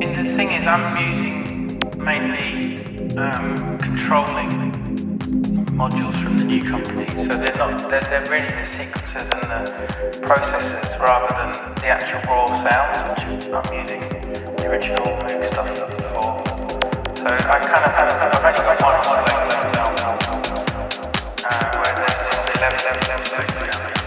And the thing is, I'm using mainly um, controlling modules from the new company, so they're not they're, they're really the sequences and the processes rather than the actual raw sounds, which I'm using the original Moog stuff before. So I kind of have I've only got one now, um, where there's 11, 11, 11, 11, 11.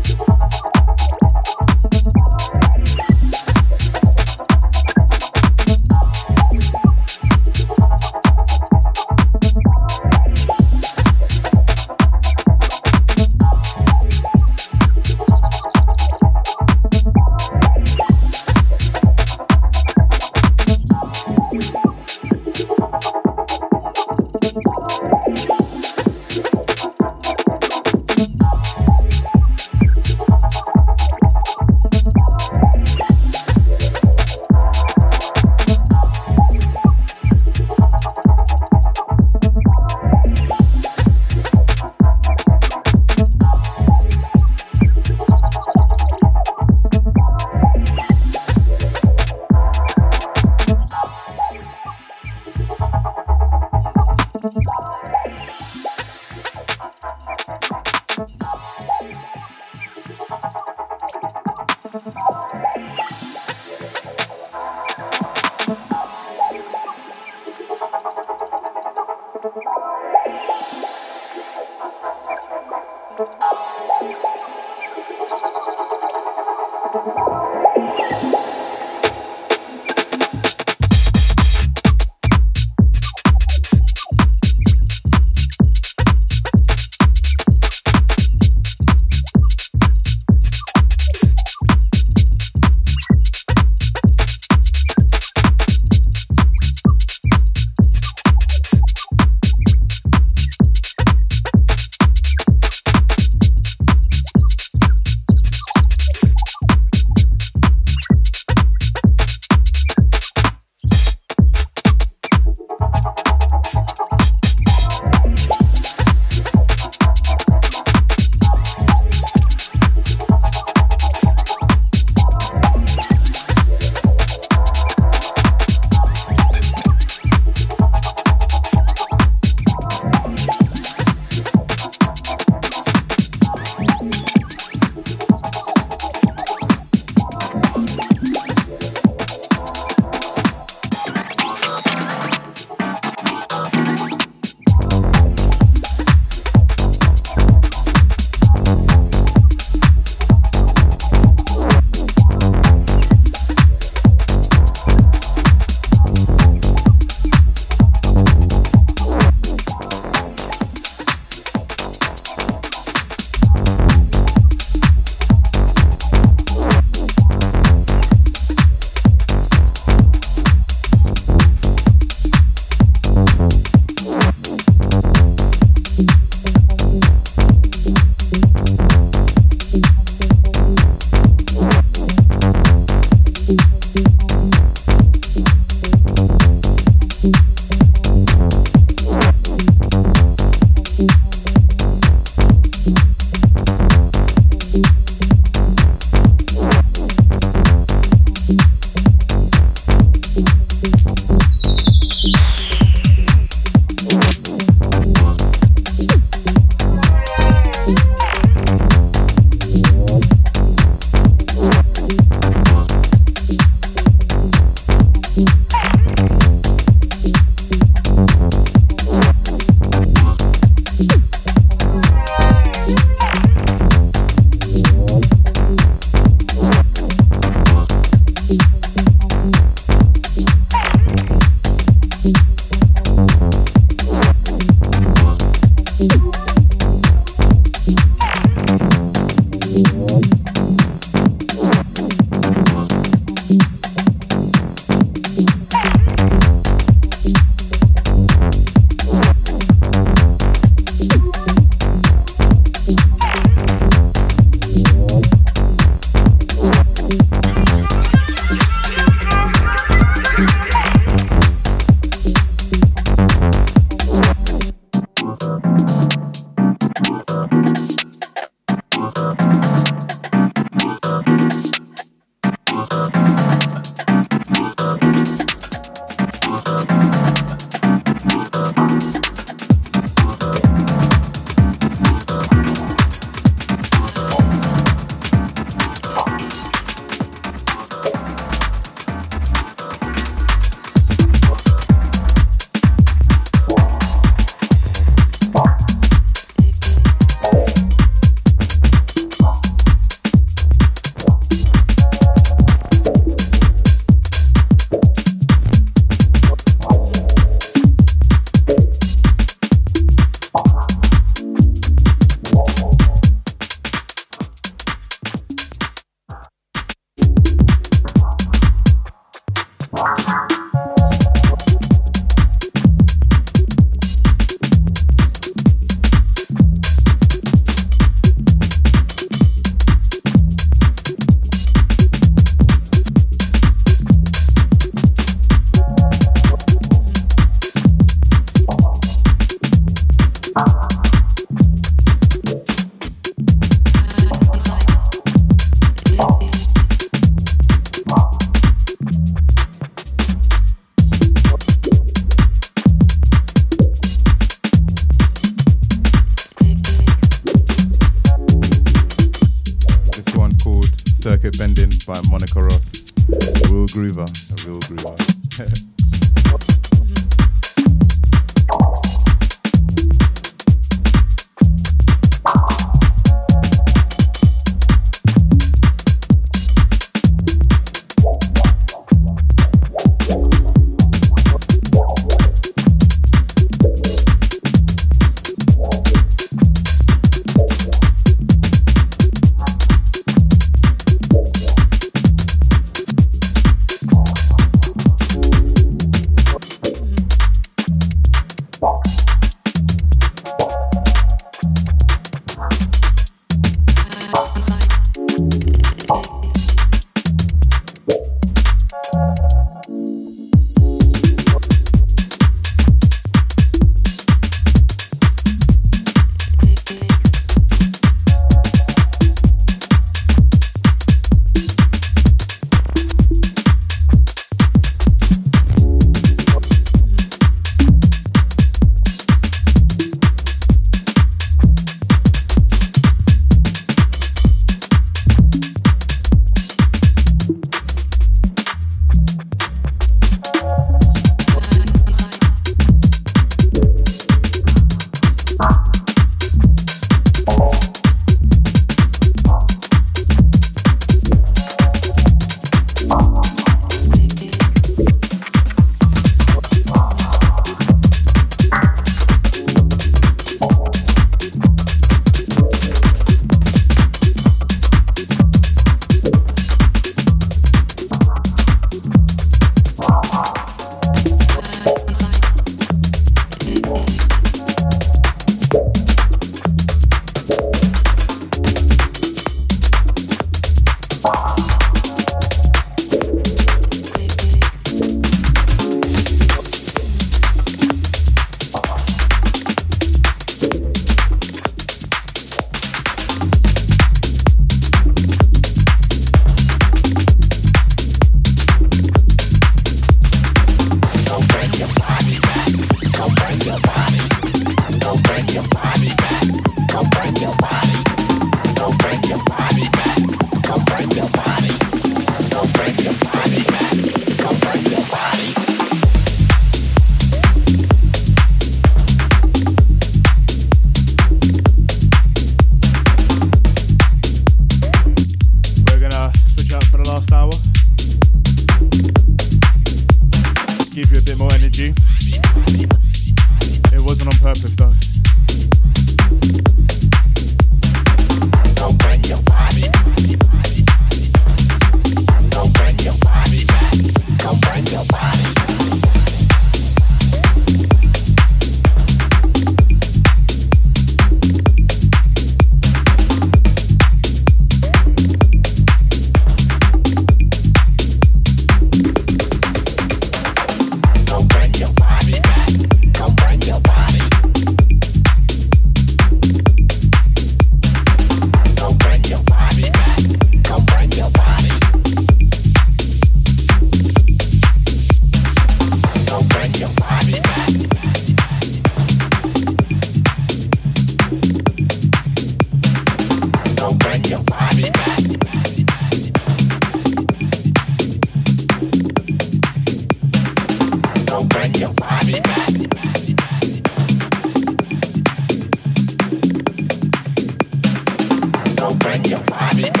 mind, your body.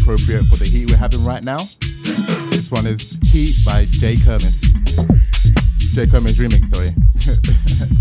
appropriate for the heat we're having right now. This one is Heat by Jay Kermis. Jay Kermis remix, sorry.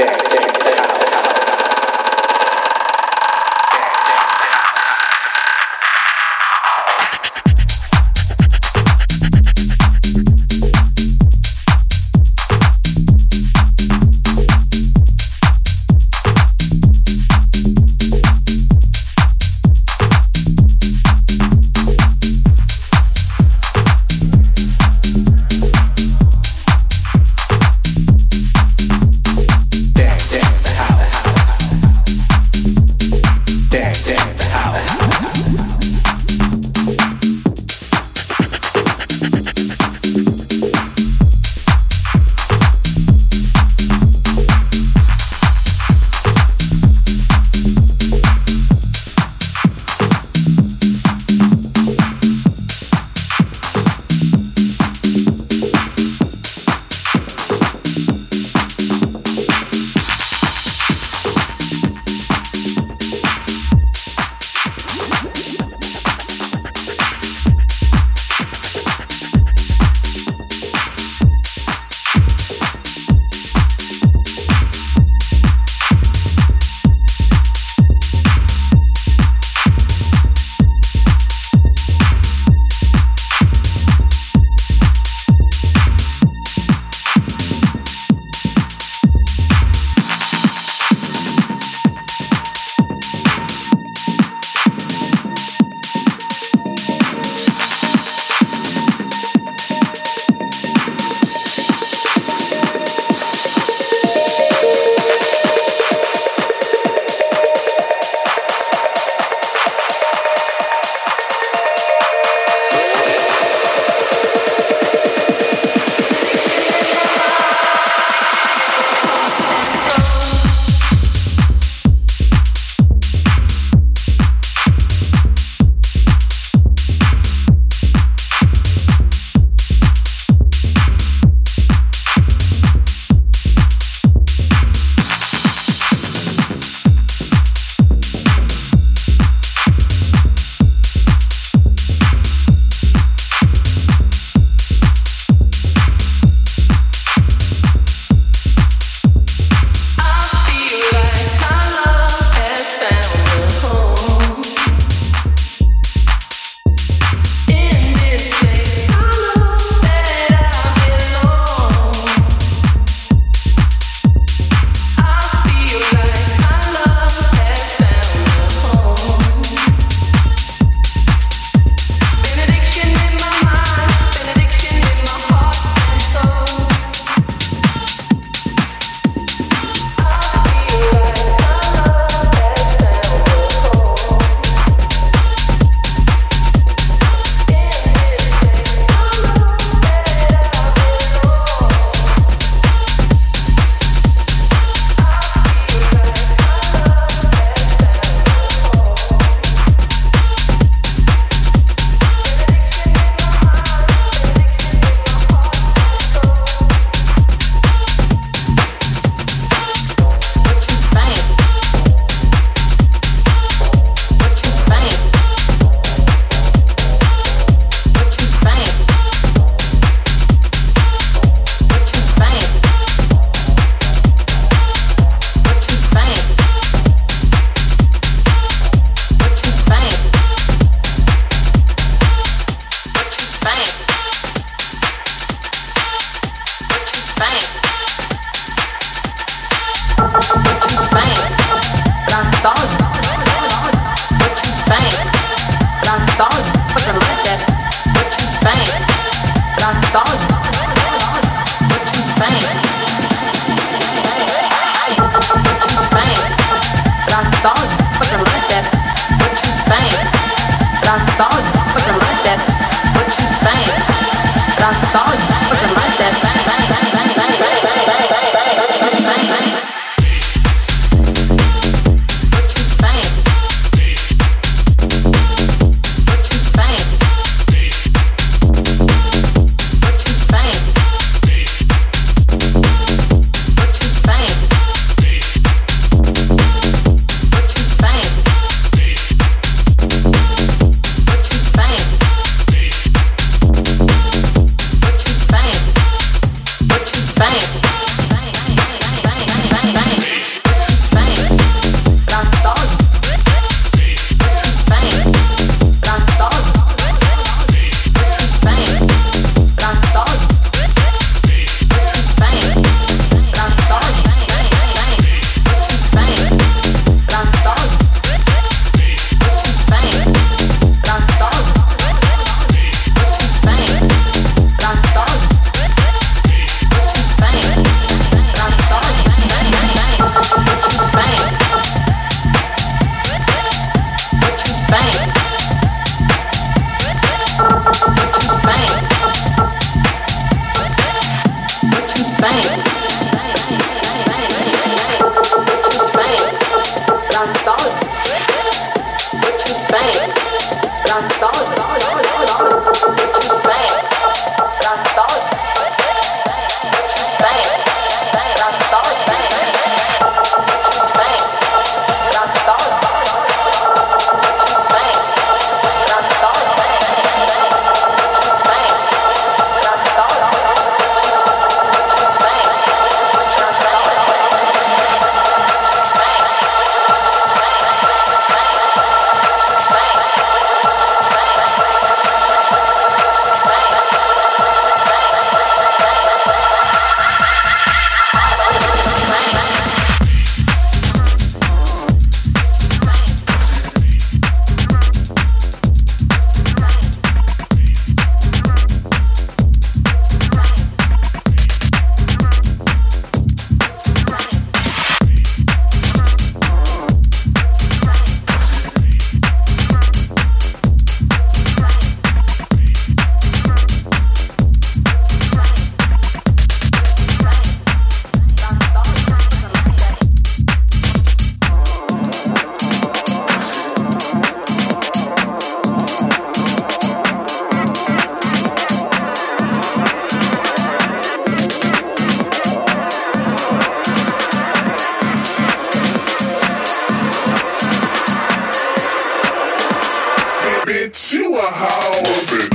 dance. chew you a hoe.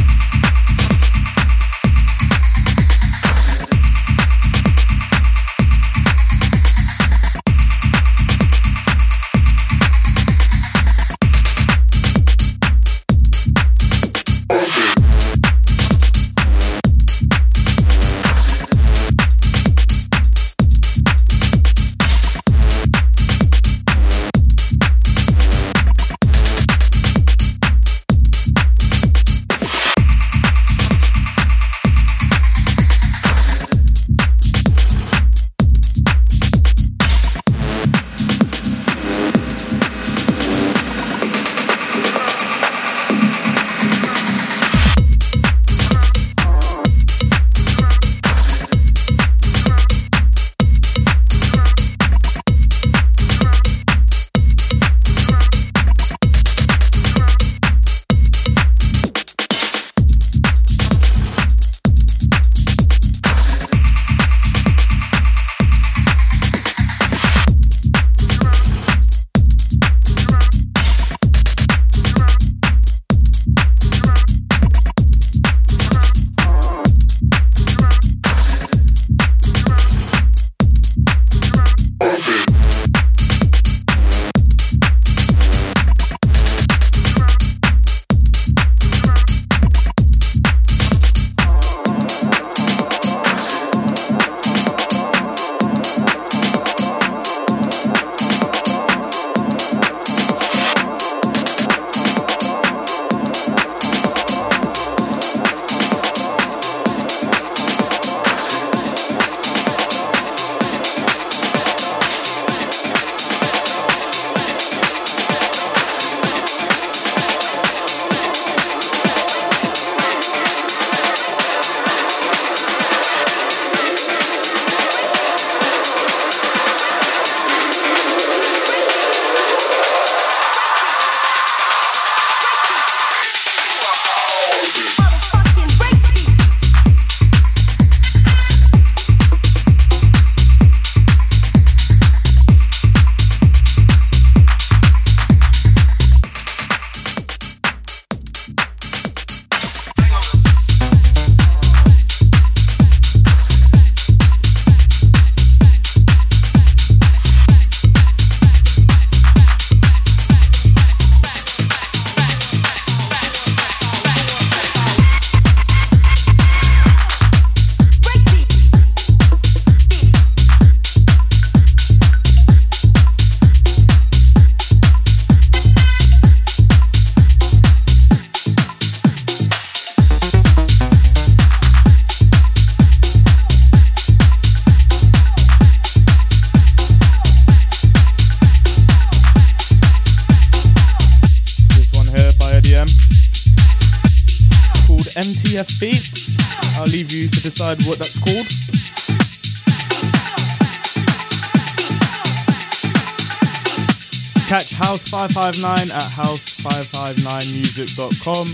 music.com,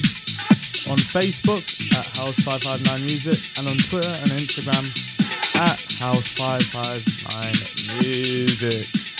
on Facebook at house559music, and on Twitter and Instagram at house559music.